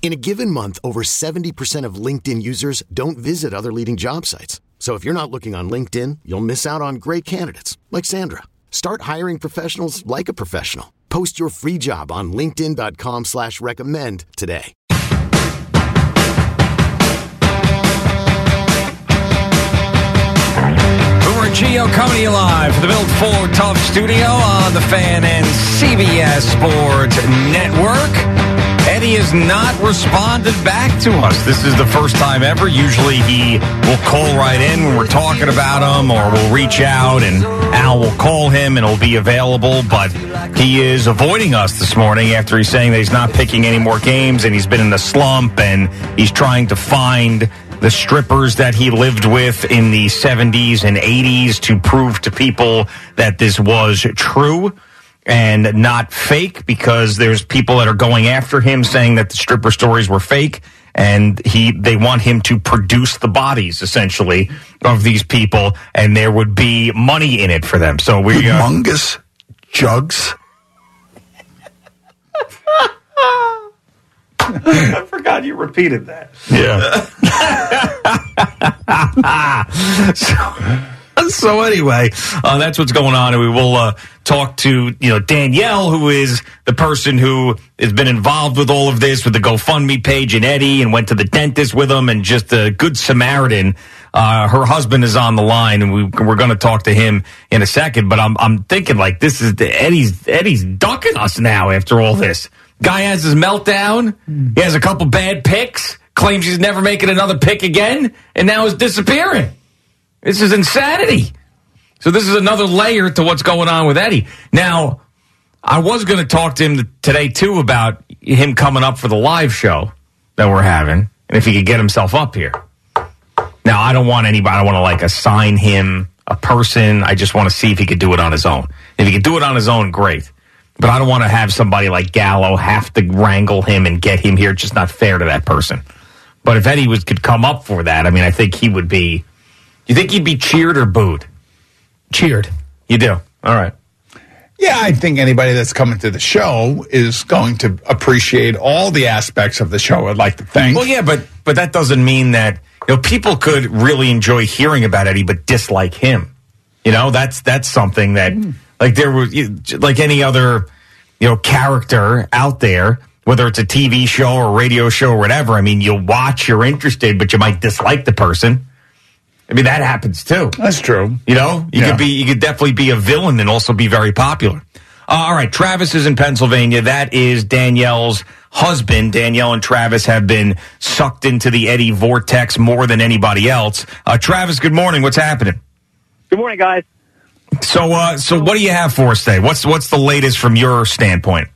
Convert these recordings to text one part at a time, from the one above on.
In a given month, over 70% of LinkedIn users don't visit other leading job sites. So if you're not looking on LinkedIn, you'll miss out on great candidates like Sandra. Start hiring professionals like a professional. Post your free job on LinkedIn.com slash recommend today. Boomer Gio coming live from the Built Ford Tough Studio on the Fan and CBS Sports Network. Eddie has not responded back to us. This is the first time ever. Usually he will call right in when we're talking about him or we'll reach out and Al will call him and he'll be available. But he is avoiding us this morning after he's saying that he's not picking any more games and he's been in the slump and he's trying to find the strippers that he lived with in the 70s and 80s to prove to people that this was true and not fake because there's people that are going after him saying that the stripper stories were fake and he they want him to produce the bodies essentially of these people and there would be money in it for them so we uh, humongous jugs. I forgot you repeated that. Yeah. so, so anyway, uh, that's what's going on, and we will uh, talk to you know Danielle, who is the person who has been involved with all of this with the GoFundMe page, and Eddie, and went to the dentist with him, and just a good Samaritan. Uh, her husband is on the line, and we, we're going to talk to him in a second. But I'm I'm thinking like this is the, Eddie's Eddie's ducking us now after all this. Guy has his meltdown. He has a couple bad picks. Claims he's never making another pick again, and now is disappearing. This is insanity. So this is another layer to what's going on with Eddie. Now, I was going to talk to him today too about him coming up for the live show that we're having, and if he could get himself up here. Now, I don't want anybody. I want to like assign him a person. I just want to see if he could do it on his own. If he could do it on his own, great. But I don't want to have somebody like Gallo have to wrangle him and get him here. It's just not fair to that person. But if Eddie was could come up for that, I mean, I think he would be. You think he'd be cheered or booed? Cheered. You do. All right. Yeah, I think anybody that's coming to the show is going to appreciate all the aspects of the show. I'd like to think. Well, yeah, but but that doesn't mean that you know people could really enjoy hearing about Eddie but dislike him. You know, that's that's something that hmm. like there was like any other you know character out there, whether it's a TV show or radio show or whatever. I mean, you'll watch, you're interested, but you might dislike the person. I mean, that happens too. That's true. You know, you Yeah. could be, you could definitely be a villain and also be very popular. Uh, all right, Travis is in Pennsylvania. That is Danielle's husband. Danielle and Travis have been sucked into the Eddie vortex more than anybody else. Uh, Travis, good morning. What's happening? Good morning, guys. So, uh, so what do you have for us today? What's what's the latest from your standpoint?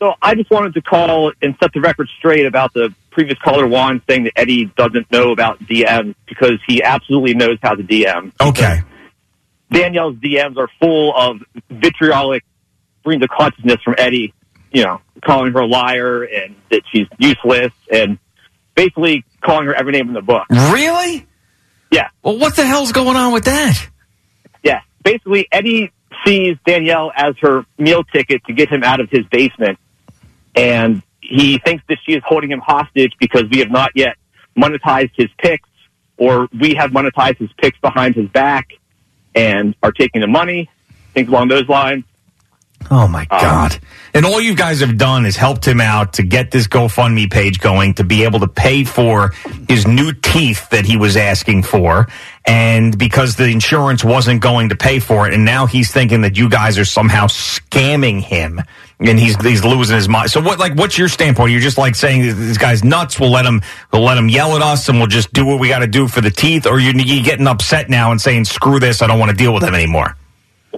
So I just wanted to call and set the record straight about the previous caller Juan saying that Eddie doesn't know about DM because he absolutely knows how to DM. Okay. Danielle's DMs are full of vitriolic streams of consciousness from Eddie, you know, calling her a liar and that she's useless and basically calling her every name in the book. Really? Yeah. Well, what the hell's going on with that? Yeah. Basically, Eddie sees Danielle as her meal ticket to get him out of his basement. And he thinks that she is holding him hostage because we have not yet monetized his picks or we have monetized his picks behind his back and are taking the money, things along those lines. Oh my um, God. and all you guys have done is helped him out to get this GoFundMe page going to be able to pay for his new teeth that he was asking for. And because the insurance wasn't going to pay for it. And now he's thinking that you guys are somehow scamming him and he's he's losing his mind. So what like what's your standpoint? You're just like saying this guy's nuts. We'll let him we'll let him yell at us, and we'll just do what we got to do for the teeth. Or you you getting upset now and saying screw this, I don't want to deal with him anymore.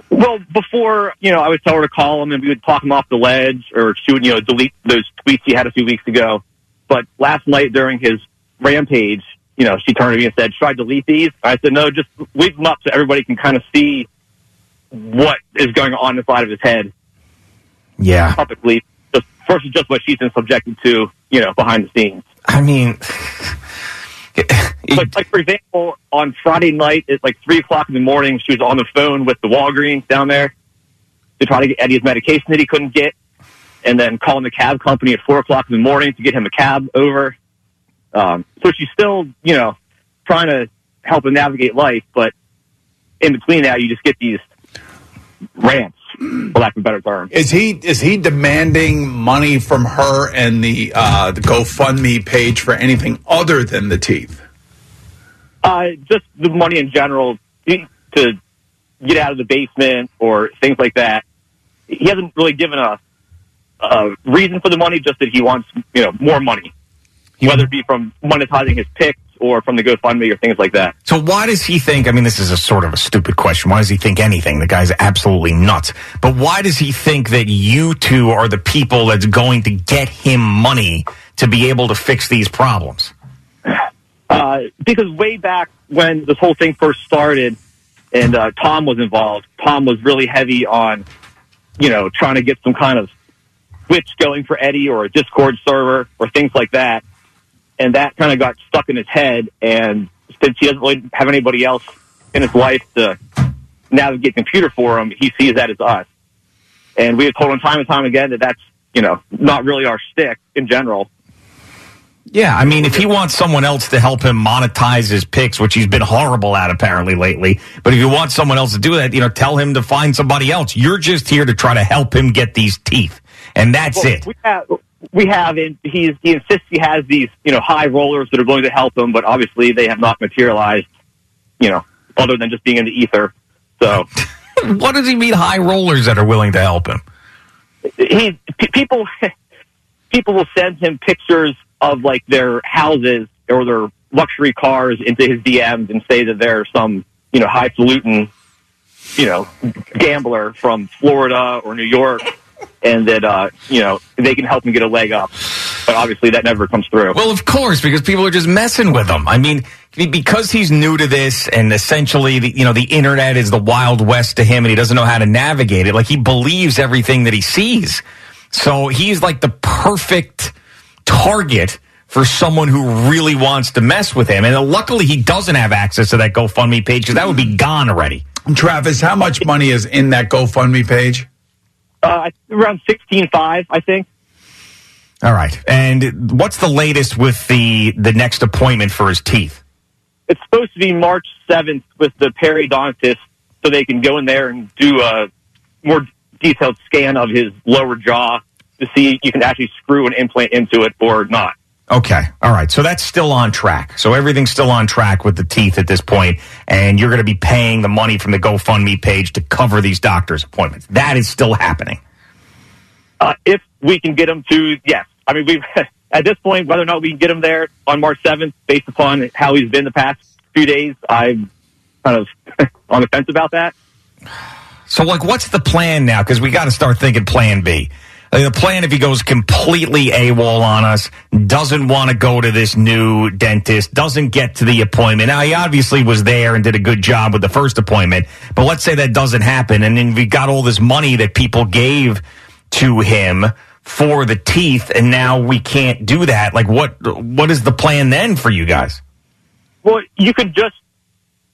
Well, before, you know, I would tell her to call him and we would talk him off the ledge or she would, you know, delete those tweets he had a few weeks ago. But last night during his rampage, you know, she turned to me and said, should I delete these? I said, no, just leave them up so everybody can kind of see what is going on inside of his head Yeah, publicly just versus just what she's been subjected to, you know, behind the scenes. I mean. But like for example, on Friday night at like three o'clock in the morning, she was on the phone with the Walgreens down there to try to get Eddie's medication that he couldn't get, and then calling the cab company at four o'clock in the morning to get him a cab over. Um, so she's still, you know, trying to help him navigate life, but in between that, you just get these rants, for lack of a better term. Is he is he demanding money from her and the uh, the GoFundMe page for anything other than the teeth? Uh, just the money in general to get out of the basement or things like that. He hasn't really given a, a reason for the money, just that he wants, you know, more money, whether it be from monetizing his picks or from the GoFundMe or things like that. So why does he think? I mean, this is a sort of a stupid question. Why does he think anything? The guy's absolutely nuts. But why does he think that you two are the people that's going to get him money to be able to fix these problems? Uh, because way back when this whole thing first started and uh, Tom was involved, Tom was really heavy on, you know, trying to get some kind of Twitch going for Eddie or a Discord server or things like that. And that kind of got stuck in his head. And since he doesn't really have anybody else in his life to navigate the computer for him, he sees that as us. And we have told him time and time again that that's, you know, not really our stick in general. Yeah, I mean, if he wants someone else to help him monetize his picks, which he's been horrible at apparently lately, but if you want someone else to do that, you know, tell him to find somebody else. You're just here to try to help him get these teeth, and that's Well, it. We have, we have, and he's, he insists he has these, you know, high rollers that are going to help him, but obviously they have not materialized, you know, other than just being in the ether. So what does he mean, high rollers that are willing to help him? he, p- people, people will send him pictures of like their houses or their luxury cars into his DMs and say that they're some, you know, highfalutin, you know, gambler from Florida or New York. And that, uh, you know, they can help him get a leg up. But obviously that never comes through. Well, of course, because people are just messing with him. I mean, because he's new to this, and essentially, the, you know, the internet is the wild west to him, and he doesn't know how to navigate it. Like he believes everything that he sees, so he's like the perfect target for someone who really wants to mess with him. And luckily, he doesn't have access to that GoFundMe page because that would be gone already. Travis, how much money is in that GoFundMe page? Uh, around sixteen five, I think. All right. And what's the latest with the the next appointment for his teeth? It's supposed to be March 7th with the periodontist so they can go in there and do a more detailed scan of his lower jaw to see if you can actually screw an implant into it or not. Okay. All right. So that's still on track. So everything's still on track with the teeth at this point, and you're going to be paying the money from the GoFundMe page to cover these doctor's appointments. That is still happening. Uh, if we can get him to, yes. I mean, we've, at this point, whether or not we can get him there on March 7th, based upon how he's been the past few days, I'm kind of on the fence about that. So, like, what's the plan now? Because we got to start thinking Plan B. The plan, if he goes completely AWOL on us, doesn't want to go to this new dentist, doesn't get to the appointment. Now, he obviously was there and did a good job with the first appointment, but let's say that doesn't happen, and then we got all this money that people gave to him for the teeth, and now we can't do that. Like, what what is the plan then for you guys? Well, you could just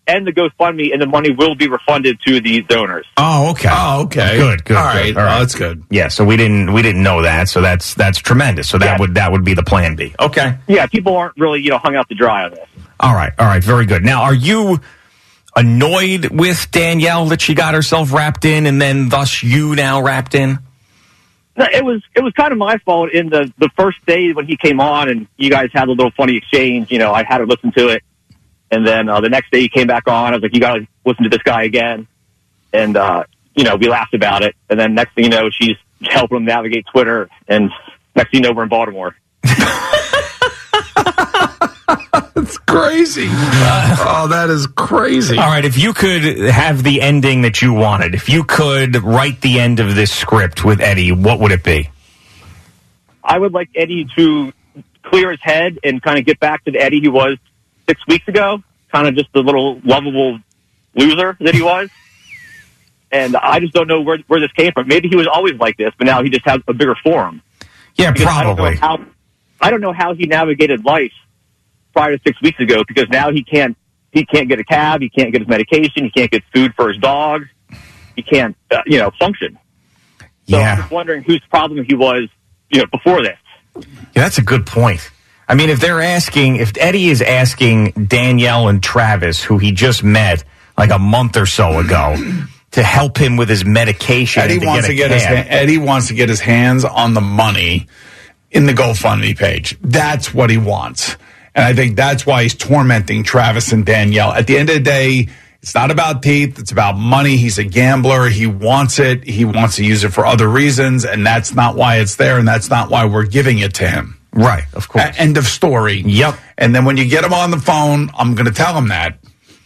end the GoFundMe and the money will be refunded to the donors. Oh, okay. Oh, okay. Good, good. All good. right. All right. Oh, that's good. Yeah, so we didn't we didn't know that, so that's that's tremendous. So that Yeah. would that would be the plan B. Okay. Yeah, people aren't really, you know, hung out to dry on this. All right, all right, very good. Now, are you annoyed with Danielle that she got herself wrapped in, and then thus you now wrapped in? No, it was it was kind of my fault in the the first day when he came on and you guys had a little funny exchange. You know, I had to listen to it, and then uh, the next day he came back on. I was like, you got to listen to this guy again, and uh, you know we laughed about it. And then next thing you know, she's helping him navigate Twitter. And next thing you know, we're in Baltimore. It's crazy. oh, that is crazy. All right, if you could have the ending that you wanted, if you could write the end of this script with Eddie, what would it be? I would like Eddie to clear his head and kind of get back to the Eddie he was six weeks ago, kind of just the little lovable loser that he was. And I just don't know where, where this came from. Maybe he was always like this, but now he just has a bigger forum. Yeah, Because I don't probably. how I don't know how he navigated life prior to six weeks ago because now he can't he can't get a cab, he can't get his medication, he can't get food for his dog, he can't uh, you know function. So I'm just wondering whose problem he was you know before this. Yeah, that's a good point. I mean, if they're asking, if Eddie is asking Danielle and Travis, who he just met like a month or so ago, to help him with his medication, Eddie to wants get to get his. Eddie wants to get his hands on the money in the GoFundMe page. That's what he wants. And I think that's why he's tormenting Travis and Danielle. At the end of the day, it's not about teeth, it's about money. He's a gambler. He wants it. He wants to use it for other reasons, and that's not why it's there and that's not why we're giving it to him. Right, of course. A- end of story. Yep. And then when you get him on the phone, I'm going to tell him that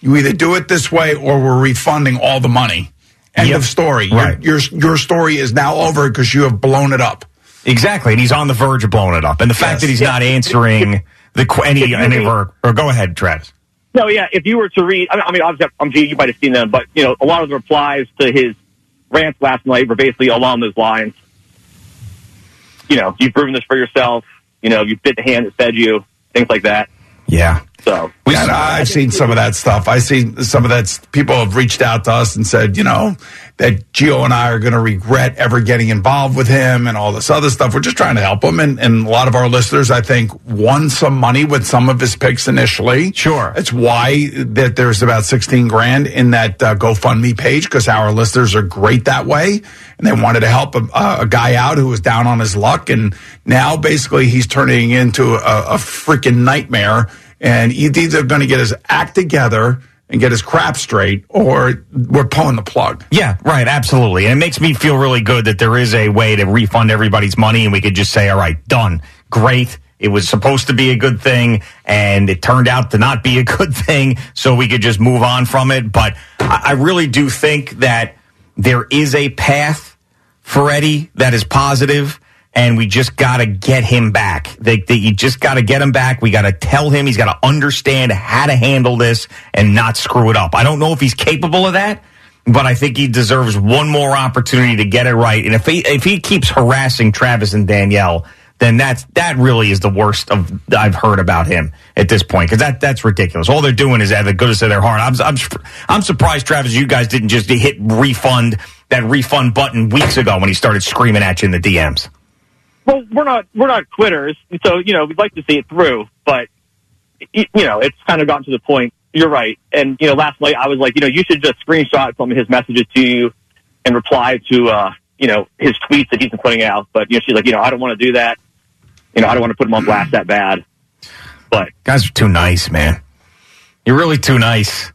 you either do it this way or we're refunding all the money. End Yep. of story. Right. Your, your your story is now over because you have blown it up. Exactly, and he's on the verge of blowing it up. And the fact Yes. that he's not answering the qu- any any of our or go ahead, Travis. No, yeah. If you were to read, I mean, I mean obviously, I'm G. You might have seen them, but you know, a lot of the replies to his rants last night were basically along those lines. You know, you've proven this for yourself. You know, you bit the hand that fed you, things like that. Yeah, So, we And I've seen some of that stuff. I see some of that. People have reached out to us and said, you know, that Gio and I are going to regret ever getting involved with him and all this other stuff. We're just trying to help him. And, and a lot of our listeners, I think, won some money with some of his picks initially. Sure. That's why that there's about 16 grand in that uh, GoFundMe page because our listeners are great that way. And they wanted to help a, a guy out who was down on his luck. And now basically he's turning into a, a freaking nightmare. And he's either going to get his act together and get his crap straight or we're pulling the plug. Yeah, right, absolutely. And it makes me feel really good that there is a way to refund everybody's money and we could just say, all right, done. Great. It was supposed to be a good thing and it turned out to not be a good thing. So we could just move on from it. But I, really do think that there is a path for Eddie that is positive, and we just got to get him back. They, they, you just got to get him back. We got to tell him he's got to understand how to handle this and not screw it up. I don't know if he's capable of that, but I think he deserves one more opportunity to get it right. And if he if he keeps harassing Travis and Danielle, then that's that really is the worst of I've heard about him at this point because that that's ridiculous. All they're doing is of the goodness of their heart. I'm I'm I'm surprised, Travis, you guys didn't just hit refund that refund button weeks ago when he started screaming at you in the DMs. Well, we're not we're not quitters. So, you know, we'd like to see it through, but you know, it's kind of gotten to the point. You're right. And you know, last night I was like, you know, you should just screenshot some of his messages to you and reply to uh, you know, his tweets that he's been putting out. But you know, she's like, you know, I don't want to do that. You know, I don't want to put him on blast that bad. But guys are too nice, man. You're really too nice.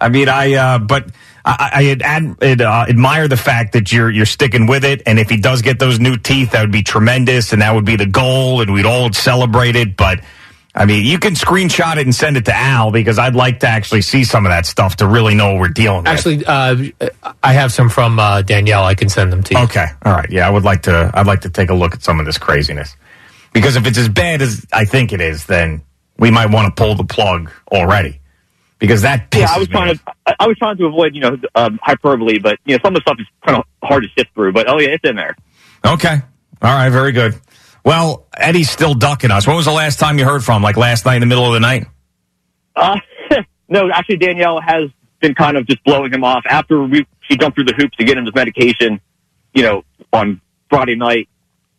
I mean, I uh, but I, I ad, ad, uh, admire the fact that you're you're sticking with it. And if he does get those new teeth, that would be tremendous, and that would be the goal, and we'd all celebrate it. But I mean, you can screenshot it and send it to Al because I'd like to actually see some of that stuff to really know what we're dealing with. Actually, uh, I have some from uh, Danielle. I can send them to you. Okay. All right. Yeah, I would like to. I'd like to take a look at some of this craziness because if it's as bad as I think it is, then we might want to pull the plug already because that pisses yeah, I was trying off. to I- was trying to avoid you know um, hyperbole, but you know some of the stuff is kind of hard to sift through. But oh yeah, it's in there. Okay. All right. Very good. Well, Eddie's still ducking us. When was the last time you heard from? him? Like last night in the middle of the night? Uh, no, actually, Danielle has been kind of just blowing him off after we she jumped through the hoops to get him his medication, you know, on Friday night,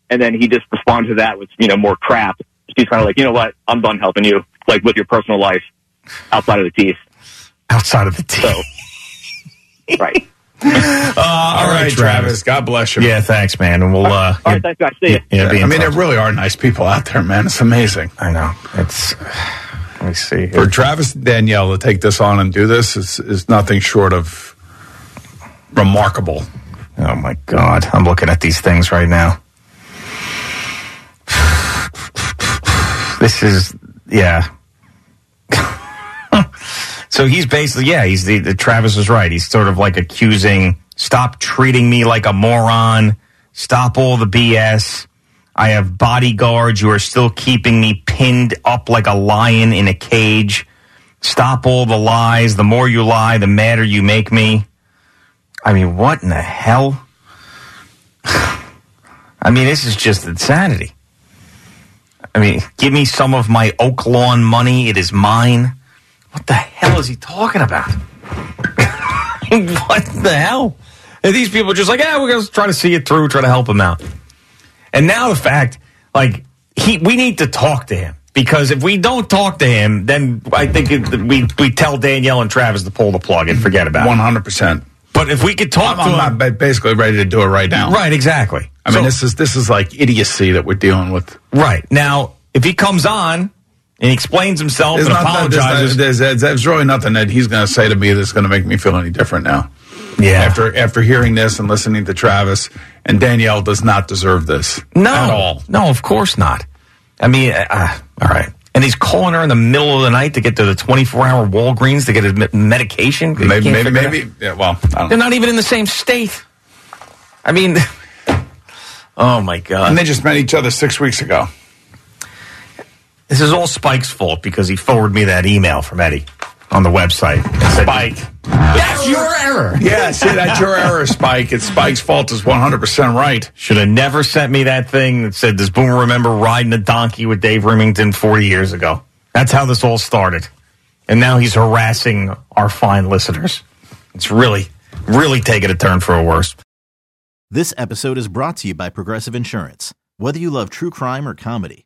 and then he just responded to that with you know more crap. She's kind of like, you know what, I'm done helping you, like with your personal life outside of the teeth. Outside of the teeth. So, right. Uh, all right, Travis. God bless you. Yeah, thanks, man. And we'll. Uh, All right, thanks, guys. See you. yeah, be I in mean, there really are nice people out there, man. It's amazing. I know. It's. Let me see. For Travis and Danielle to take this on and do this is, is nothing short of remarkable. Oh my God. I'm looking at these things right now. This is, yeah. so he's basically, yeah, he's the, the, Travis is right. He's sort of like accusing, stop treating me like a moron, stop all the BS. I have bodyguards. You are still keeping me pinned up like a lion in a cage. Stop all the lies. The more you lie, the madder you make me. I mean, what in the hell? I mean, this is just insanity. I mean, give me some of my Oak Lawn money. It is mine. What the hell is he talking about? what the hell? And these people are just like, yeah, we're going to try to see it through, try to help him out. And now the fact, like, he, we need to talk to him because if we don't talk to him, then I think it, we we tell Danielle and Travis to pull the plug and forget about it. One hundred percent. But if we could talk I'm, to I'm him, basically ready to do it right now. right? Exactly. I mean, this is this is like idiocy that we're dealing with. right now. If he comes on and he explains himself There's, and apologizes, there's, there's, there's really nothing that he's going to say to me that's going to make me feel any different now. yeah. After after hearing this and listening to Travis and Danielle does not deserve this no, at all. no, of course not. I mean, uh, all right. And he's calling her in the middle of the night to get to the 24 hour Walgreens to get his medication. Maybe maybe figure it out. maybe yeah, well, I don't They're not even in the same state. I mean, oh my God. And they just met each other six weeks ago. This is all Spike's fault because he forwarded me that email from Eddie on the website. Spike. That's your error. Yeah, see, that's your error, Spike. It's Spike's fault is 100% right. Should have never sent me that thing that said, Does Boomer remember riding a donkey with Dave Rimington 40 years ago? That's how this all started. And now he's harassing our fine listeners. It's really, really taking a turn for a worse. This episode is brought to you by Progressive Insurance. Whether you love true crime or comedy,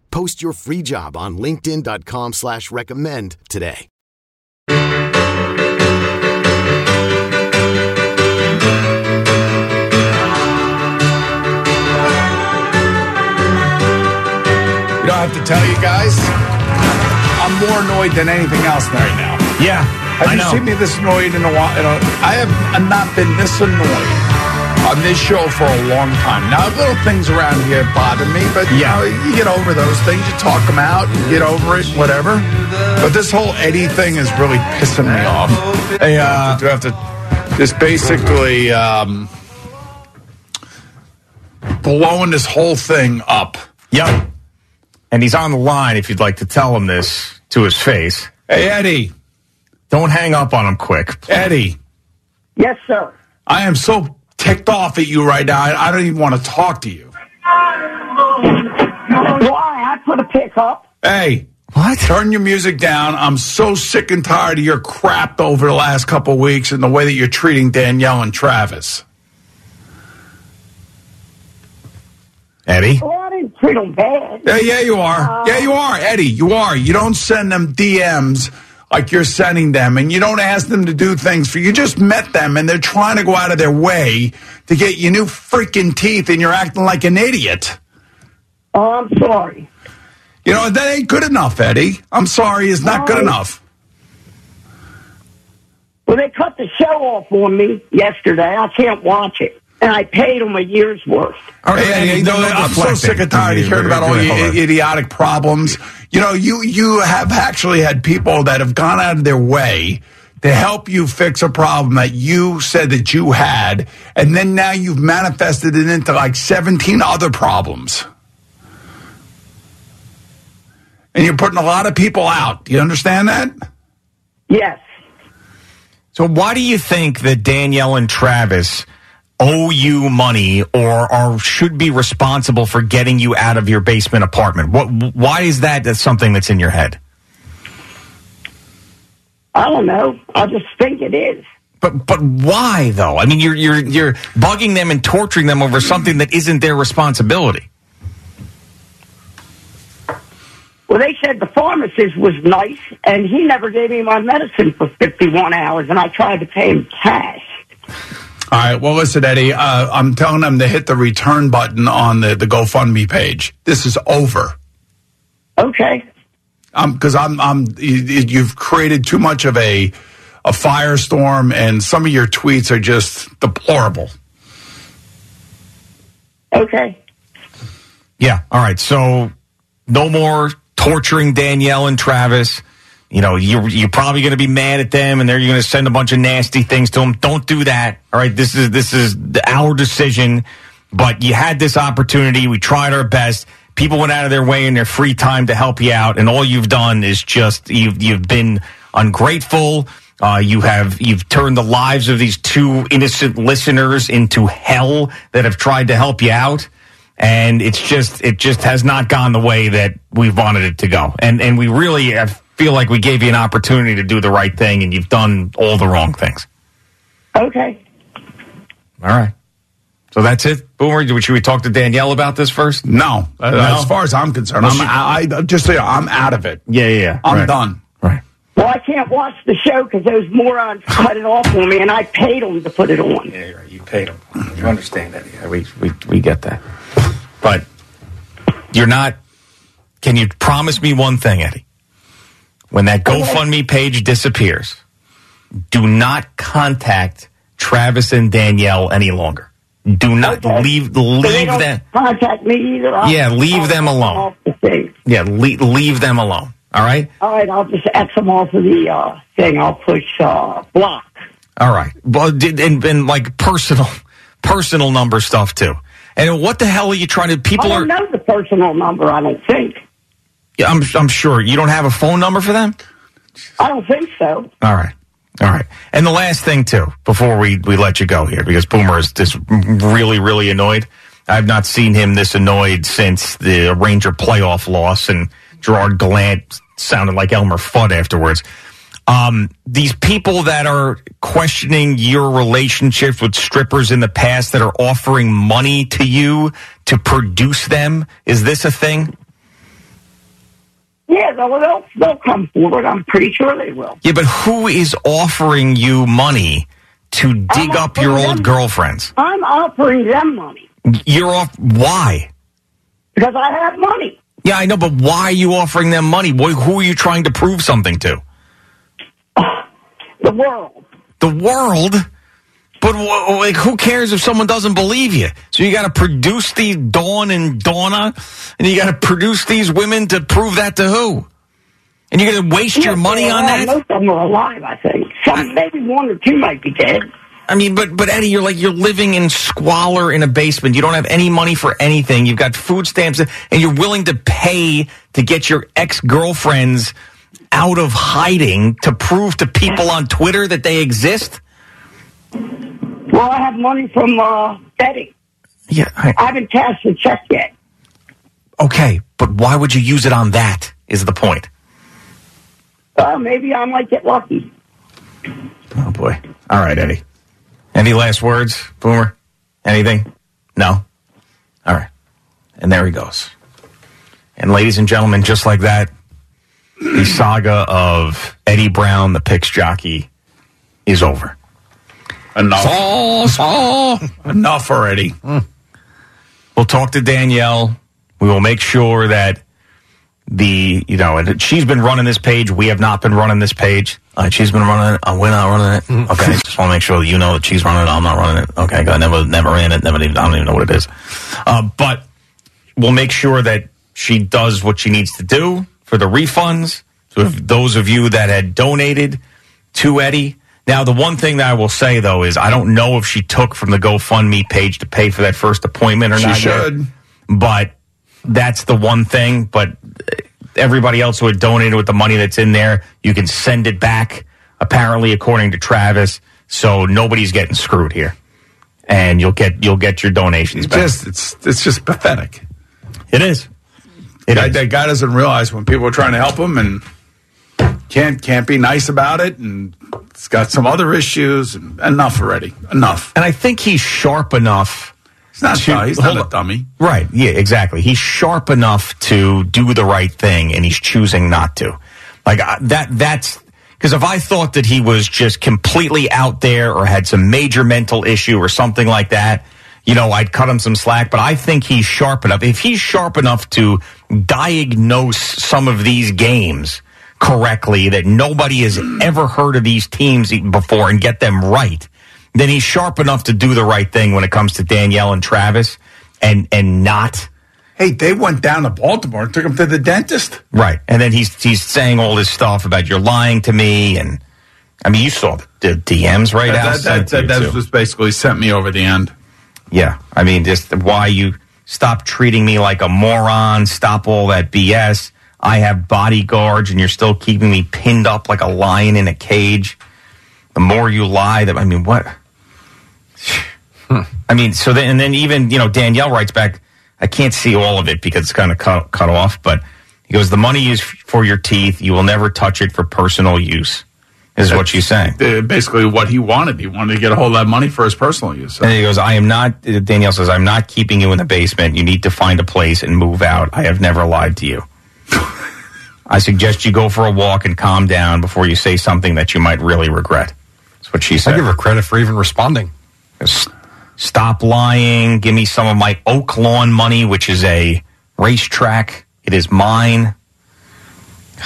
Post your free job on linkedin.com slash recommend today. You know, I have to tell you guys, I'm more annoyed than anything else right now. Yeah, Have I you know. seen me this annoyed in a while? In a, I have not been this annoyed on this show for a long time. Now, little things around here bother me, but you Yeah. know, you get over those things. You talk them out, you get over it, whatever. But this whole Eddie thing is really pissing me off. Hey, uh, to have to just basically um, blowing this whole thing up. Yep. And he's on the line if you'd like to tell him this to his face. Hey, Eddie, Don't hang up on him quick. Eddie, Yes, sir. I am so ticked off at you right now. I, I don't even want to talk to you. Why? I put a the pickup. Hey, What? turn your music down. I'm so sick and tired of your crap over the last couple weeks and the way that you're treating Danielle and Travis. Eddie? Well, I didn't treat them bad. Yeah, yeah, you are. yeah, you um, are, Eddie. You are. You don't send them DMs like you're sending them, and you don't ask them to do things for you. Just met them, and they're trying to go out of their way to get you new freaking teeth, and you're acting like an idiot. Oh, I'm sorry. You know that ain't good enough, Eddie. I'm sorry, it's not good enough. Well, they cut the show off on me yesterday. I can't watch it. And I paid him a year's worth. All right, Hey, Eddie, Eddie, no, no, no I'm so sick and tired of hearing about all Hold your on. idiotic problems. You know, you you have actually had people that have gone out of their way to help you fix a problem that you said that you had, and then now you've manifested it into like 17 other problems. And you're putting a lot of people out. Do you understand that? Yes. So why do you think that Danielle and Travis owe you money or or should be responsible for getting you out of your basement apartment? What why is that something that's in your head? I don't know. I just think it is. But but why though? I mean you're you're you're bugging them and torturing them over something that isn't their responsibility. Well, they said the pharmacist was nice, and he never gave me my medicine for 51 hours, and I tried to pay him cash. All right. Well, listen, Eddie. Uh, I'm telling them to hit the return button on the, the GoFundMe page. This is over. Okay. because I'm, I'm, you, you've created too much of a, a firestorm, and some of your tweets are just deplorable. Okay. Yeah. All right. So no more torturing Danielle and Travis. You know, you're, you're probably going to be mad at them and they're going to send a bunch of nasty things to them. Don't do that. All right. This is, this is our decision, but you had this opportunity. We tried our best. People went out of their way in their free time to help you out. And all you've done is just, you've, you've been ungrateful. Uh, you have you've turned the lives of these two innocent listeners into hell that have tried to help you out and it's just it just has not gone the way that we wanted it to go. And and we really I feel like we gave you an opportunity to do the right thing, and you've done all the wrong things. Okay. All right. So that's it, Boomer. Should we talk to Danielle about this first? No, Uh, No? as far as I'm concerned, Well, I'm, she- I, I just say I'm out of it. Yeah, yeah. yeah. I'm Right. done. Right. Well, I can't watch the show because those morons cut it off on me, and I paid them to put it on. Yeah, you're right. You paid them. You understand that? Yeah, we we we get that. But you're not. Can you promise me one thing, Eddie? When that GoFundMe page disappears, do not contact Travis and Danielle any longer. Do not Okay. leave leave them. contact me either. I'll- Yeah, leave I'll them alone. Yeah, leave, leave them alone. All right. All right, I'll just X them off of the uh, thing. I'll push uh, block. All right. Well, did, and, and like personal, personal number stuff too. And what the hell are you trying to? People are. don't know the personal number. I don't think. Yeah, I'm, I'm sure you don't have a phone number for them. I don't think so. All right. All right. And the last thing too, before we, we let you go here, because Boomer is just really, really annoyed. I've not seen him this annoyed since the Ranger playoff loss and Gerard Gallant sounded like Elmer Fudd afterwards. Um, these people that are questioning your relationships with strippers in the past that are offering money to you to produce them, is this a thing? Yeah, they'll, they'll, they'll come forward. I'm pretty sure they will. Yeah, but who is offering you money to dig up your old them. girlfriends? I'm offering them money You're off. Why? because I have money. Yeah, I know, but why are you offering them money? Wh- Who are you trying to prove something to? The world. The world. But like, who cares if someone doesn't believe you? So you got to produce these Dawn and Donna, and you got to produce these women to prove that to who? And you're going to waste your money on that? Most of them are alive, I think. Some, maybe one or two might be dead. I mean, but but Eddie, you're like you're living in squalor in a basement. You don't have any money for anything. You've got food stamps, and you're willing to pay to get your ex girlfriends out of hiding to prove to people on Twitter that they exist. Well, I have money from uh, betting. Yeah. I, I haven't cashed the check yet. Okay, but why would you use it on that? Is the point? Uh, maybe I might get lucky. Oh boy. All right, Eddie. Any last words, Boomer? Anything? No? All right. And there he goes. And ladies and gentlemen, just like that, the saga of Eddie Brown, the picks jockey, is over. Enough. Saw, saw. Enough already. We'll talk to Danielle. We will make sure that the, you know, and she's been running this page. We have not been running this page. Uh, she's been running it. Uh, we're not running it. Okay. Just want to make sure that you know that she's running it. I'm not running it. Okay. I never, never ran it. Never even, I don't even know what it is. Uh, but we'll make sure that she does what she needs to do for the refunds. So if those of you that had donated to Eddie. Now, the one thing that I will say though is I don't know if she took from the GoFundMe page to pay for that first appointment or She not. yet. should. But that's the one thing. But everybody else who had donated with the money that's in there, you can send it back. Apparently, according to Travis, so nobody's getting screwed here, and you'll get you'll get your donations It's back. just it's it's just pathetic. it is. It That, is. that guy doesn't realize when people are trying to help him and can't can't be nice about it, and it's got some other issues. Enough already. Enough. and I think he's sharp enough. He's not. To- he's not a dummy. Right. Yeah, exactly. He's sharp enough to do the right thing and he's choosing not to. Like I- that that's because if I thought that he was just completely out there or had some major mental issue or something like that, you know, I'd cut him some slack, but I think he's sharp enough. If he's sharp enough to diagnose some of these games correctly that nobody has ever heard of these teams before and get them right, then he's sharp enough to do the right thing when it comes to Danielle and Travis and and not Hey, they went down to Baltimore and took him to the dentist. right. And then he's he's saying all this stuff about you're lying to me and I mean you saw the, the DMs right That, out. that, that, that, that was basically sent me over the end. Yeah, I mean, just why you stop treating me like a moron, stop all that BS. I have bodyguards and you're still keeping me pinned up like a lion in a cage. The more you lie, that I mean, what? I mean, so then, and then even, you know, Danielle writes back, I can't see all of it because it's kind of cut, cut off, but he goes, the money is for your teeth. You will never touch it for personal use, is what she's saying. Uh, Basically, what he wanted. He wanted to get a hold of that money for his personal use. So. And he goes, I am not, Danielle says, I'm not keeping you in the basement. You need to find a place and move out. I have never lied to you. I suggest you go for a walk and calm down before you say something that you might really regret. That's what she said. I give her credit for even responding. Stop lying. Give me some of my Oak Lawn money, which is a racetrack. It is mine.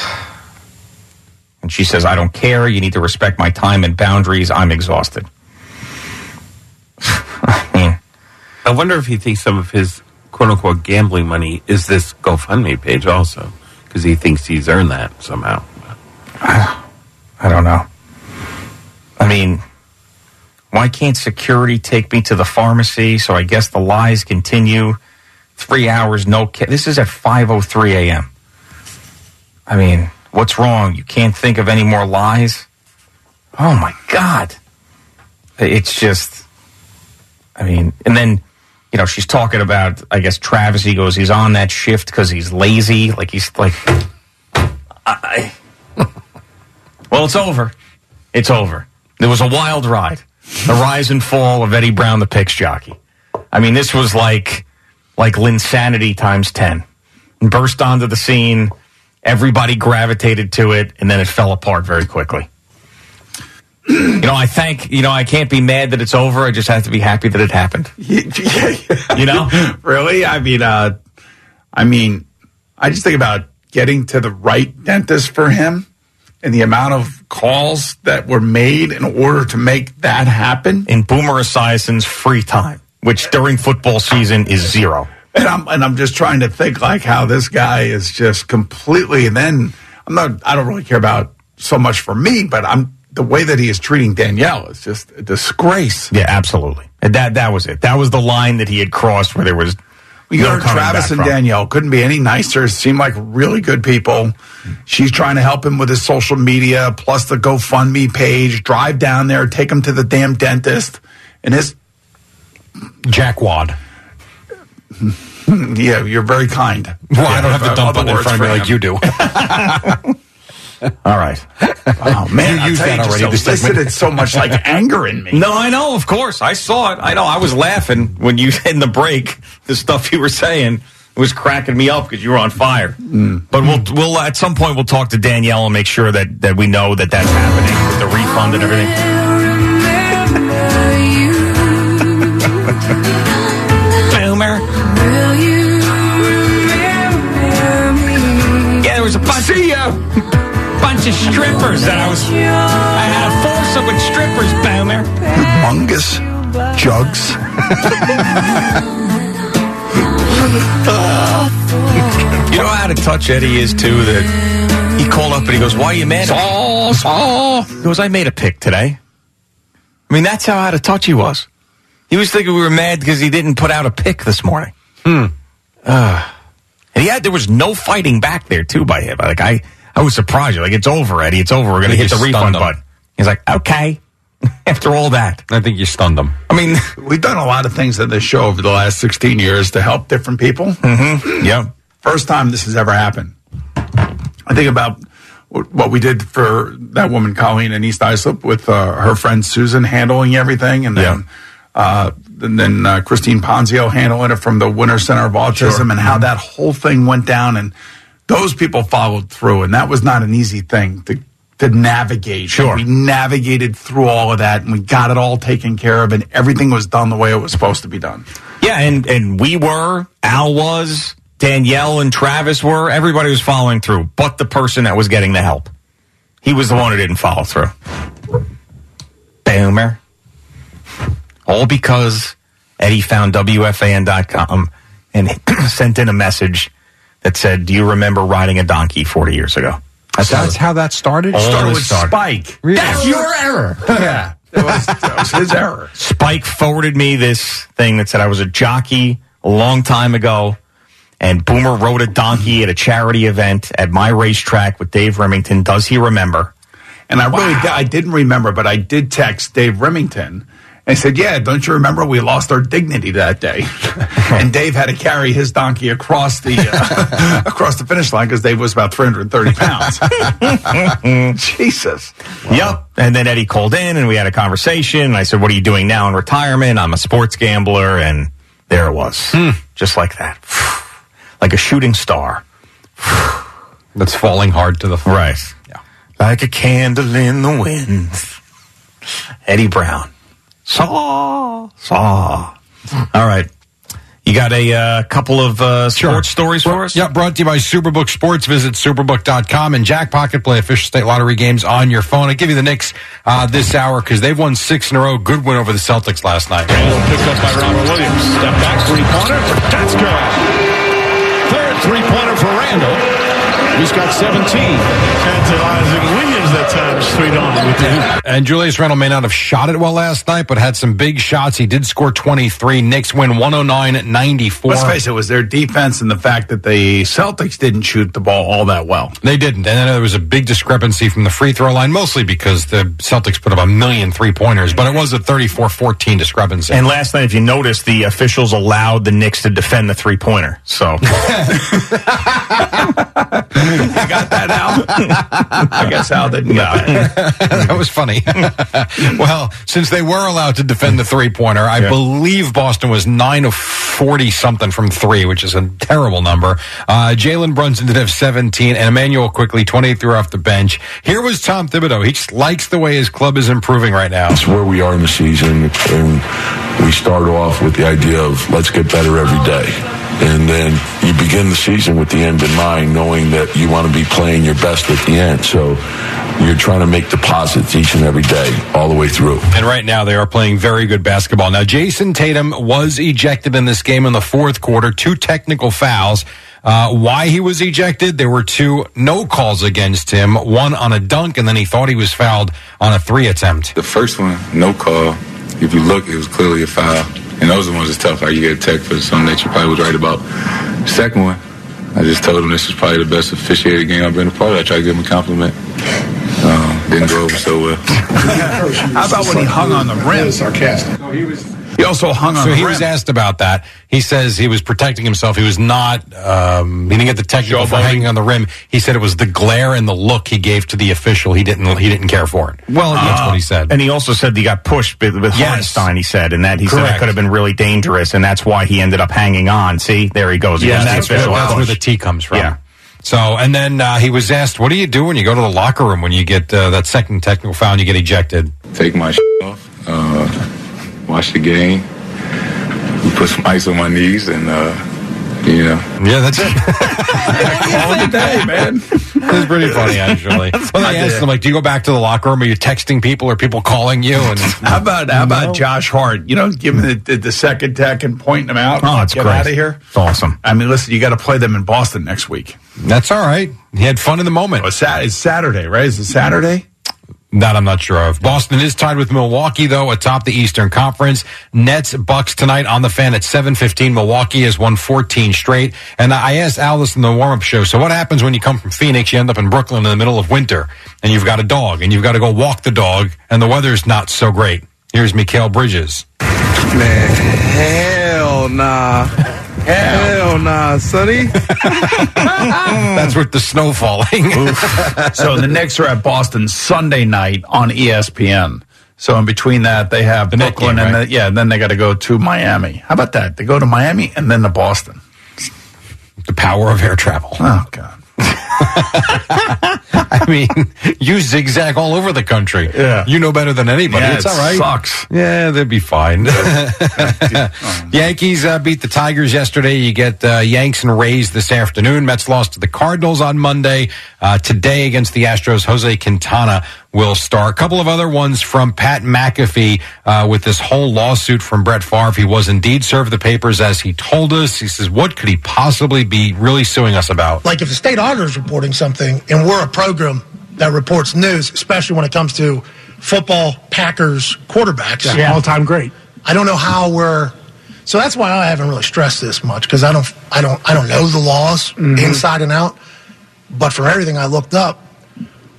And she says, I don't care. You need to respect my time and boundaries. I'm exhausted. I mean, I wonder if he thinks some of his quote unquote gambling money is this GoFundMe page also, because he thinks he's earned that somehow. I don't know. I mean, why can't security take me to the pharmacy? So I guess the lies continue. Three hours, no. Ca- this is at five oh three a.m. I mean, what's wrong? You can't think of any more lies. Oh my god! It's just. I mean, and then you know she's talking about. I guess Travis. He goes, he's on that shift because he's lazy. Like he's like. I, well, it's over. It's over. There was a wild ride. The rise and fall of Eddie Brown, the picks jockey. I mean, this was like like Linsanity times ten. Burst onto the scene. Everybody gravitated to it, and then it fell apart very quickly. You know, I thank. You know, I can't be mad that it's over. I just have to be happy that it happened. You know, really? I mean, uh, I mean, I just think about getting to the right dentist for him and the amount of calls that were made in order to make that happen. in Boomer Esiason's free time, which during football season is zero. And I'm and I'm just trying to think like how this guy is just completely. And then I'm not. I don't really care about so much for me, but I'm the way that he is treating Danielle is just a disgrace. Yeah, absolutely. And that that was it. That was the line that he had crossed where there was We no heard Travis and from. Danielle couldn't be any nicer. Seemed like really good people. She's trying to help him with his social media, plus the GoFundMe page. Drive down there, take him to the damn dentist, and his Jackwad. Yeah, you're very kind. Well, I don't have the dump button in front of me like you do. All right. Oh man, You I'll used tell that just already, to this segment. elicited so much like anger in me. No, I know. Of course, I saw it. I know. I was laughing when you in the break. The stuff you were saying was cracking me up because you were on fire. Mm. But we'll we'll at some point we'll talk to Danielle and make sure that that we know that that's happening with the refund and everything. Boomer. Yeah, there was a bunch. See ya. Bunch of strippers that I was. I had a foursome with strippers, Boomer. Mungus jugs. You know how to touch Eddie is too. That he called up and he goes, "Why are you mad?" Saw, saw. He goes, "I made a pick today." I mean, that's how out of touch he was. He was thinking we were mad because he didn't put out a pick this morning. Hmm. Uh, and he had there was no fighting back there too by him. Like I, I was surprised. Like it's over, Eddie. It's over. We're gonna hit the refund stunned him. button. He's like, okay. After all that, I think you stunned them. I mean, We've done a lot of things on this show over the last 16 years to help different people. Mm-hmm. yeah. First time this has ever happened. I think about what we did for that woman, Colleen, in East Islip with uh, her friend Susan handling everything. And then, uh, and then uh, Christine Ponzio handling it from the Winter Center of Autism and how that whole thing went down. And those people followed through. And that was not an easy thing to, to navigate. Sure. We navigated through all of that and we got it all taken care of and everything was done the way it was supposed to be done. Yeah, and and we were, Al was, Danielle and Travis were. Everybody was following through, but the person that was getting the help. He was the one who didn't follow through. Boomer. All because Eddie found WFAN.com and sent in a message that said, Do you remember riding a donkey 40 years ago? That's, how that started? All Started with started. Spike. That's your error. Yeah. That was, that was his error. Spike forwarded me this thing that said I was a jockey a long time ago, and Boomer rode a donkey at a charity event at my racetrack with Dave Rimington. Does he remember? And I really, I didn't remember, but I did text Dave Rimington and said, "Yeah, don't you remember we lost our dignity that day?" and Dave had to carry his donkey across the uh, across the finish line because Dave was about 330 pounds. Jesus. Yep. And then Eddie called in, and we had a conversation. And I said, "What are you doing now in retirement?" I'm a sports gambler, and there it was, just like that, like a shooting star. That's falling hard to the floor. Right. Yeah. Like a candle in the wind. Eddie Brown. Saw, saw. All right. You got a uh, couple of uh, sports stories for us? Yeah, brought to you by Superbook Sports. Visit superbook.com and Jackpocket. Play official state lottery games on your phone. I give you the Knicks uh, this hour because they've won six in a row. Good win over the Celtics last night. Randle picked up by Robert Williams. Step back, three pointer That's good. Third three pointer for Randle. He's got 17. Tantalizing Williams that time straight on with the. And Julius Randle may not have shot it well last night, but had some big shots. He did score 23. Knicks win 109-94. Let's face it, it was their defense and the fact that the Celtics didn't shoot the ball all that well. They didn't. And then there was a big discrepancy from the free throw line, mostly because the Celtics put up a million three pointers, but it was a 34-14 discrepancy. And last night, if you noticed, the officials allowed the Knicks to defend the three pointer. So You got that out? I guess Al didn't get that. that was funny. well, since they were allowed to defend the three pointer, I Yeah. believe Boston was 9 of 40 something from three, which is a terrible number. Uh, Jalen Brunson did have 17, and Immanuel Quickley 23 off the bench. Here was Tom Thibodeau. He just likes the way his club is improving right now. It's where we are in the season, and we start off with the idea of let's get better every day. And then you begin the season with the end in mind, knowing that you want to be playing your best at the end. So you're trying to make deposits each and every day, all the way through. And right now they are playing very good basketball. Now Jayson Tatum was ejected in this game in the fourth quarter, two technical fouls. Uh, why he was ejected? There were two no calls against him, one on a dunk, and then he thought he was fouled on a three attempt. The first one, no call. If you look, it was clearly a foul. And those are the ones that's tough. Like you get a tech for something that you probably was right about. Second one, I just told him this was probably the best officiated game I've been a part of. I tried to give him a compliment. Um, didn't go over so well. How about when he hung on the rim? Sarcastic. No, he was He also hung on So the he rim. was asked about that. He says he was protecting himself. He was not. Um, he didn't get the technical for Showboating. hanging on the rim. He said it was the glare and the look he gave to the official. He didn't. He didn't care for it. Well, that's what he said. And he also said he got pushed with, with Yes. Hartenstein, he said, and that he said it could have been really dangerous, and that's why he ended up hanging on. See, there he goes. He Yeah, goes to the that's, official that's where the T comes from. Yeah. So, and then uh, he was asked, "What do you do when you go to the locker room when you get uh, that second technical foul and you get ejected?" Take my off, uh, watch the game, put some ice on my knees, and uh, you know. Yeah, that's it. Call it a day, man. It's pretty funny, actually. Well, I they asked did. him, like, "Do you go back to the locker room? Are you texting people? Or people calling you?" And How about how about Josh Hart? You know, giving the, the, the second tech and pointing them out. Oh, it's Get great. out of here. It's awesome. I mean, listen, you got to play them in Boston next week. that's all right. He had fun in the moment. Oh, it's, Sat- it's Saturday, right? Is it Saturday? That I'm not sure of. Boston is tied with Milwaukee though atop the Eastern Conference. Nets Bucks tonight on the fan at 7:15. Milwaukee has won 14 straight. And I asked Alice in the warm-up show. So what happens when you come from Phoenix? You end up in Brooklyn in the middle of winter, and you've got a dog, and you've got to go walk the dog, and the weather's not so great. Here's Mikal Bridges. Man, hell nah. Hell nah, sonny. That's with the snow falling. so the Knicks are at Boston Sunday night on ESPN. So in between that, they have The Brooklyn game, and right? the, yeah, then they got to go to Miami. How about that? They go to Miami and then to Boston. the power of air travel. Oh God. I mean, you zigzag all over the country. Yeah. You know better than anybody. Yeah, it's it all right. sucks. Yeah, they'll be fine. Yankees uh, beat the Tigers yesterday. You get uh, Yanks and Rays this afternoon. Mets lost to the Cardinals on Monday. Uh, today against the Astros, Jose Quintana will star. A couple of other ones from Pat McAfee uh, with this whole lawsuit from Brett Favre. He was indeed served the papers as he told us. He says, "What could he possibly be really suing us about?" Like if the state auditor is reporting something and we're a program that reports news, especially when it comes to football, Packers, quarterbacks. Yeah, all-time great. I don't know how we're. So that's why I haven't really stressed this much because I don't, I don't, I don't know the laws Mm-hmm. inside and out. But from everything I looked up,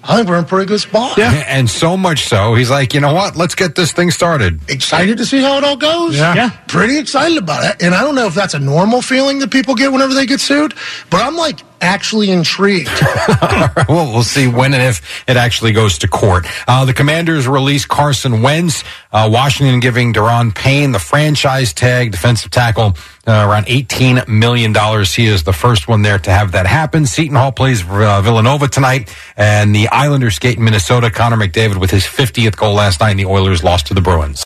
I think we're in a pretty good spot. Yeah. And so much so, he's like, you know what? Let's get this thing started. Excited to see how it all goes. Yeah. Yeah. Pretty excited about it. And I don't know if that's a normal feeling that people get whenever they get sued, but I'm like actually intrigued. well, we'll see when and if it actually goes to court. Uh, the Commanders released Carson Wentz. Uh, Washington giving Daron Payne the franchise tag, defensive tackle, uh, around $18 million. He is the first one there to have that happen. Seton Hall plays uh, Villanova tonight, and the Islanders skate in Minnesota. Connor McDavid with his 50th goal last night, and the Oilers lost to the Bruins.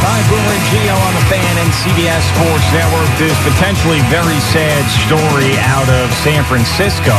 Hi, Boomer and Gio on the fan and CBS Sports Network. This potentially very sad story out of San Francisco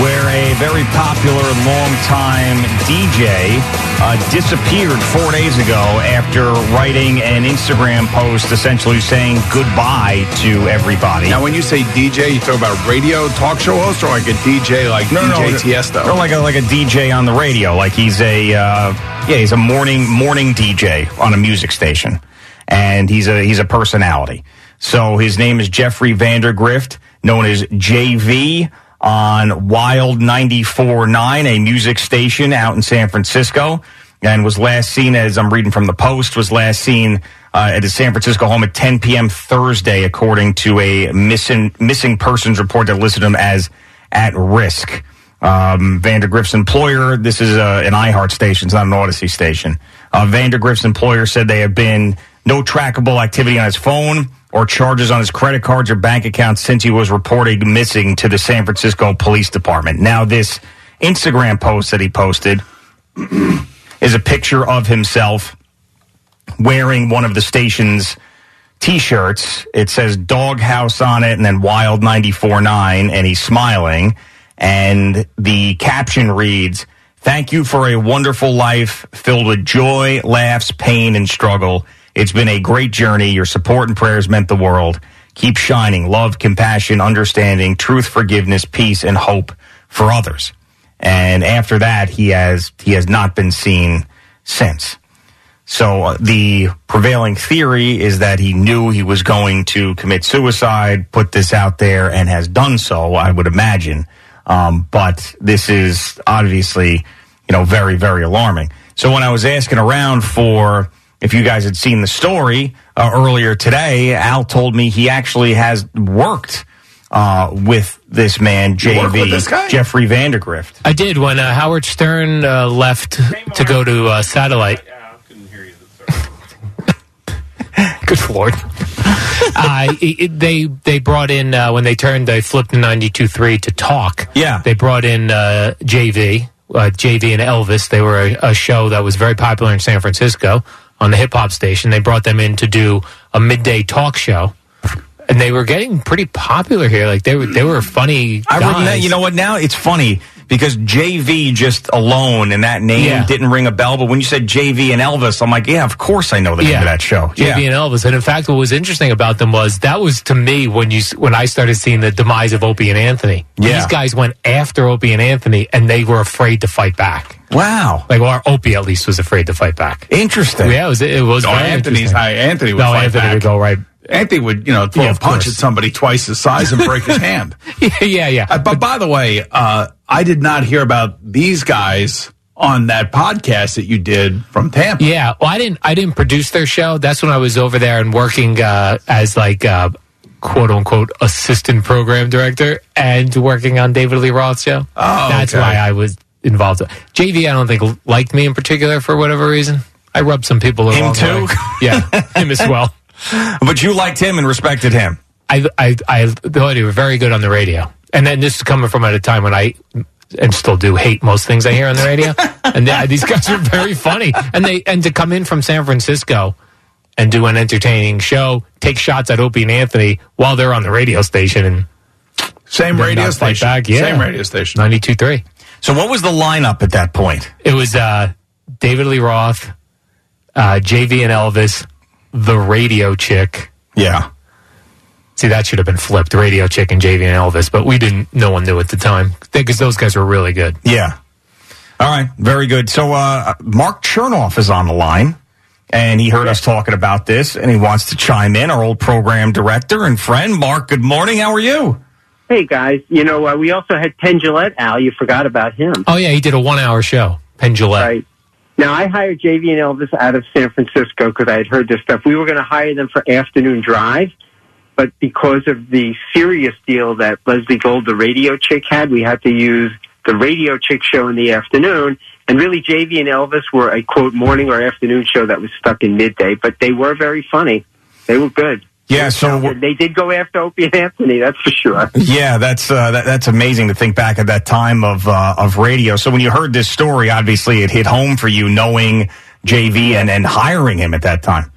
where a very popular longtime DJ uh, disappeared four days ago after writing an Instagram post essentially saying goodbye to everybody. Now, when you say DJ, you talk about radio talk show host or like a DJ like DJ Tiesto? No, like a like a DJ on the radio. Like he's a uh, Yeah, he's a morning morning DJ on a music station, and he's a he's a personality. So his name is Jeffrey Vandergrift, known as JV on Wild 94.9, a music station out in San Francisco, and was last seen, as I'm reading from the Post, was last seen uh, at his San Francisco home at 10 p.m. Thursday, according to a missing missing persons report that listed him as at risk. Um, Vandergrift's employer, this is uh, an iHeart station, it's not an Audacy station. Uh, Vandergrift's employer said they have been no trackable activity on his phone or charges on his credit cards or bank accounts since he was reported missing to the San Francisco Police Department. Now, this Instagram post that he posted is a picture of himself wearing one of the station's t-shirts. It says Doghouse on it and then Wild 94.9 and he's smiling. And the caption reads, Thank you for a wonderful life filled with joy, laughs, pain, and struggle. It's been a great journey. Your support and prayers meant the world. Keep shining love, compassion, understanding, truth, forgiveness, peace, and hope for others. And after that, he has he has not been seen since. So uh, the prevailing theory is that he knew he was going to commit suicide, put this out there, and has done so. I would imagine, um, but this is obviously, you know, very very alarming. So when I was asking around for if you guys had seen the story uh, earlier today, Al told me he actually has worked uh, with this man, JV, this guy? Jeffrey Vandergrift. I did when uh, Howard Stern uh, left to go to uh, satellite. Good lord. uh, it, it- they they brought in uh, when they turned they flipped to 92.3 to talk. Yeah, they brought in uh, JV, uh, JV and Elvis. They were a, a show that was very popular in San Francisco on the hip hop station. They brought them in to do a midday talk show, and they were getting pretty popular here. Like they were they were funny. I guys. remember, you know what? Now it's funny because JV just alone and that name Yeah. didn't ring a bell. But when you said JV and Elvis, I'm like, yeah, of course I know the name of that show. JV and Elvis. And in fact, what was interesting about them was that was to me when you when I started seeing the demise of Opie and Anthony. Yeah. These guys went after Opie and Anthony, and they were afraid to fight back. Wow. Like, or Opie at least was afraid to fight back. Interesting. Yeah, it was. It was. No, Anthony's high. Anthony would no, fight Anthony back. would go right. Anthony would, you know, throw Yeah, a punch course. at somebody twice his size and break his hand. yeah, yeah. Uh, but by the way, uh, I did not hear about these guys on that podcast that you did from Tampa. Yeah, well, I didn't. I didn't produce their show. That's when I was over there and working uh, as like uh, quote unquote assistant program director and working on David Lee Roth's show. Oh, that's okay. why I was involved. JV, I don't think liked me in particular for whatever reason. I rubbed some people the Him too? way. Yeah, him as well. But you liked him and respected him. I, I, I thought he was very good on the radio. And then this is coming from at a time when I, and still do hate most things I hear on the radio. and they, these guys are very funny. And they, and to come in from San Francisco and do an entertaining show, take shots at Opie and Anthony while they're on the radio station and Same radio station. Back. Yeah. Same radio station. 92.3. So what was the lineup at that point? It was, uh, David Lee Roth, uh, JV and Elvis, the radio chick. Yeah. See, that should have been flipped. Radio Chick and JV and Elvis, but we didn't. No one knew at the time because those guys were really good. Yeah. All right. Very good. So uh, Mark Chernoff is on the line, and he heard us talking about this, and he wants to chime in. Our old program director and friend, Mark. Good morning. How are you? Hey guys, you know uh, we also had Penn Jillette, Al. You forgot about him. Oh yeah, he did a one-hour show. Penn Jillette. Right. Now I hired JV and Elvis out of San Francisco because I had heard this stuff. We were going to hire them for afternoon drive, but because of the serious deal that Leslie Gold, the radio chick, had, we had to use the radio chick show in the afternoon. And really, JV and Elvis were a quote morning or afternoon show that was stuck in midday, but they were very funny. They were good. Yeah. So They did go after Opie and Anthony, that's for sure. Yeah, that's uh, that, that's amazing to think back at that time of uh, of radio. So when you heard this story, obviously it hit home for you, knowing JV and and hiring him at that time.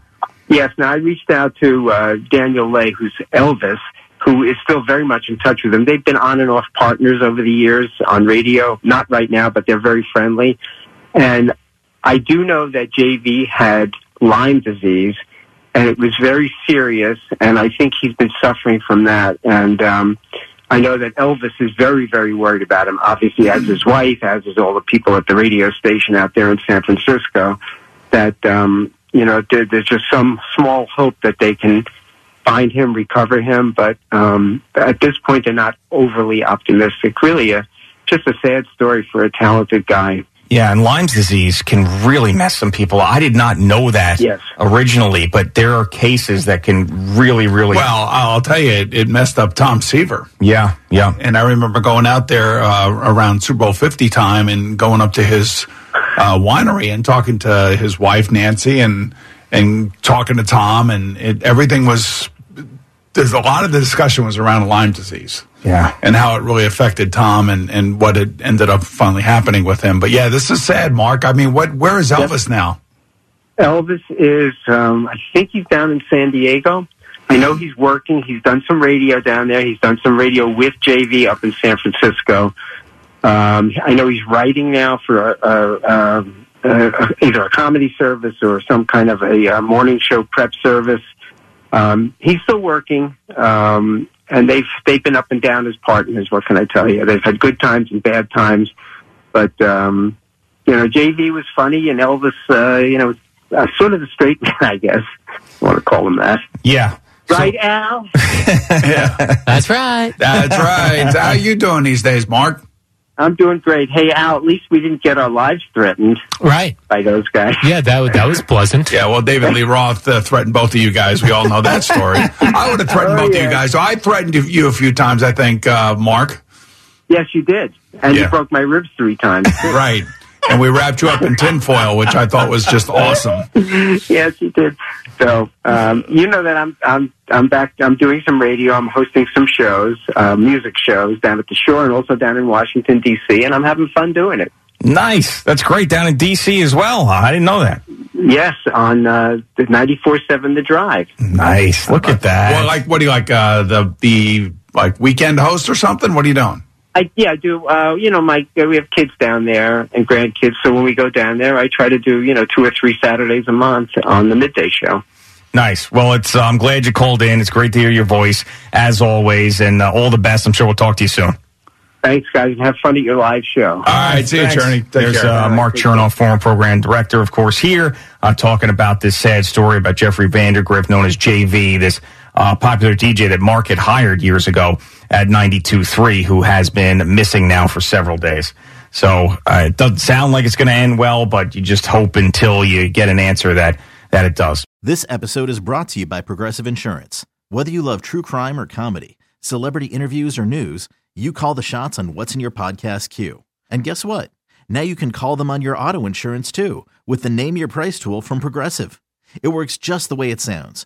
Yes, now I reached out to uh, Daniel Lay, who's Elvis, who is still very much in touch with him. They've been on and off partners over the years on radio, not right now, but they're very friendly. And I do know that JV had Lyme disease, and it was very serious, and I think he's been suffering from that. And um, I know that Elvis is very, very worried about him. Obviously, as his wife, as is all the people at the radio station out there in San Francisco. That um, you know, there, there's just some small hope that they can find him, recover him. But um, at this point, they're not overly optimistic. Really, a, just a sad story for a talented guy. Yeah, and Lyme's disease can really mess some people. up. I did not know that Yes. originally, but there are cases that can really, really. Well, I'll tell you, it, it messed up Tom Seaver. Yeah, yeah. And I remember going out there uh, around Super Bowl 50 time and going up to his uh, winery and talking to his wife, Nancy, and and talking to Tom. And it, everything was, there's a lot of the discussion was around Lyme disease. Yeah. And how it really affected Tom and, and what had ended up finally happening with him. But yeah, this is sad, Mark. I mean, what where is Elvis now? Elvis is, um, I think he's down in San Diego. I know he's working. He's done some radio down there. He's done some radio with JV up in San Francisco. Um, I know he's writing now for a, a, a, a, either a comedy service or some kind of a, uh morning show prep service. Um, he's still working, um, and they've they've been up and down as partners. What can I tell you? They've had good times and bad times, but um, you know, JV was funny, and Elvis, uh, you know, uh, sort of the straight man, I guess. I want to call him that. Yeah. Right, Al? yeah, That's right. That's right. How you doing these days, Mark? I'm doing great. Hey, Al, at least we didn't get our lives threatened Right. by those guys. Yeah, that wa- that was pleasant. Yeah, well, David Lee Roth uh, threatened both of you guys. We all know that story. I would have threatened Oh, both of you guys. So I threatened you a few times, I think, uh, Mark. Yes, you did. And Yeah. you broke my ribs three times. Right. And we wrapped you up in tinfoil, which I thought was just awesome. yes, you did. So um, you know that I'm I'm I'm back. I'm doing some radio. I'm hosting some shows, uh, music shows down at the Shore and also down in Washington D.C. And I'm having fun doing it. Nice. That's great down in D.C. as well. I didn't know that. Yes, on uh, the ninety four seven The Drive. Nice. Look at that. Well, like, what do you like? Uh, the the like weekend host or something? What are you doing? I yeah, I do. Uh, you know, my we have kids down there and grandkids. So when we go down there, I try to do you know two or three Saturdays a month on the midday show. Nice. Well, it's. Uh, I'm glad you called in. It's great to hear your voice as always, and uh, all the best. I'm sure we'll talk to you soon. Thanks, guys, and have fun at your live show. All right, see you, Thanks. Attorney. Take There's care. uh, Mark Chernoff, former program director, of course, here uh, talking about this sad story about Jeffrey Vandergrift, known as JV, this uh, popular DJ that Mark had hired years ago at 92.3, who has been missing now for several days. So uh, it doesn't sound like it's going to end well, but you just hope until you get an answer that that it does. This episode is brought to you by Progressive Insurance. Whether you love true crime or comedy, celebrity interviews or news, you call the shots on what's in your podcast queue. And guess what? Now you can call them on your auto insurance too with the Name Your Price tool from Progressive. It works just the way it sounds.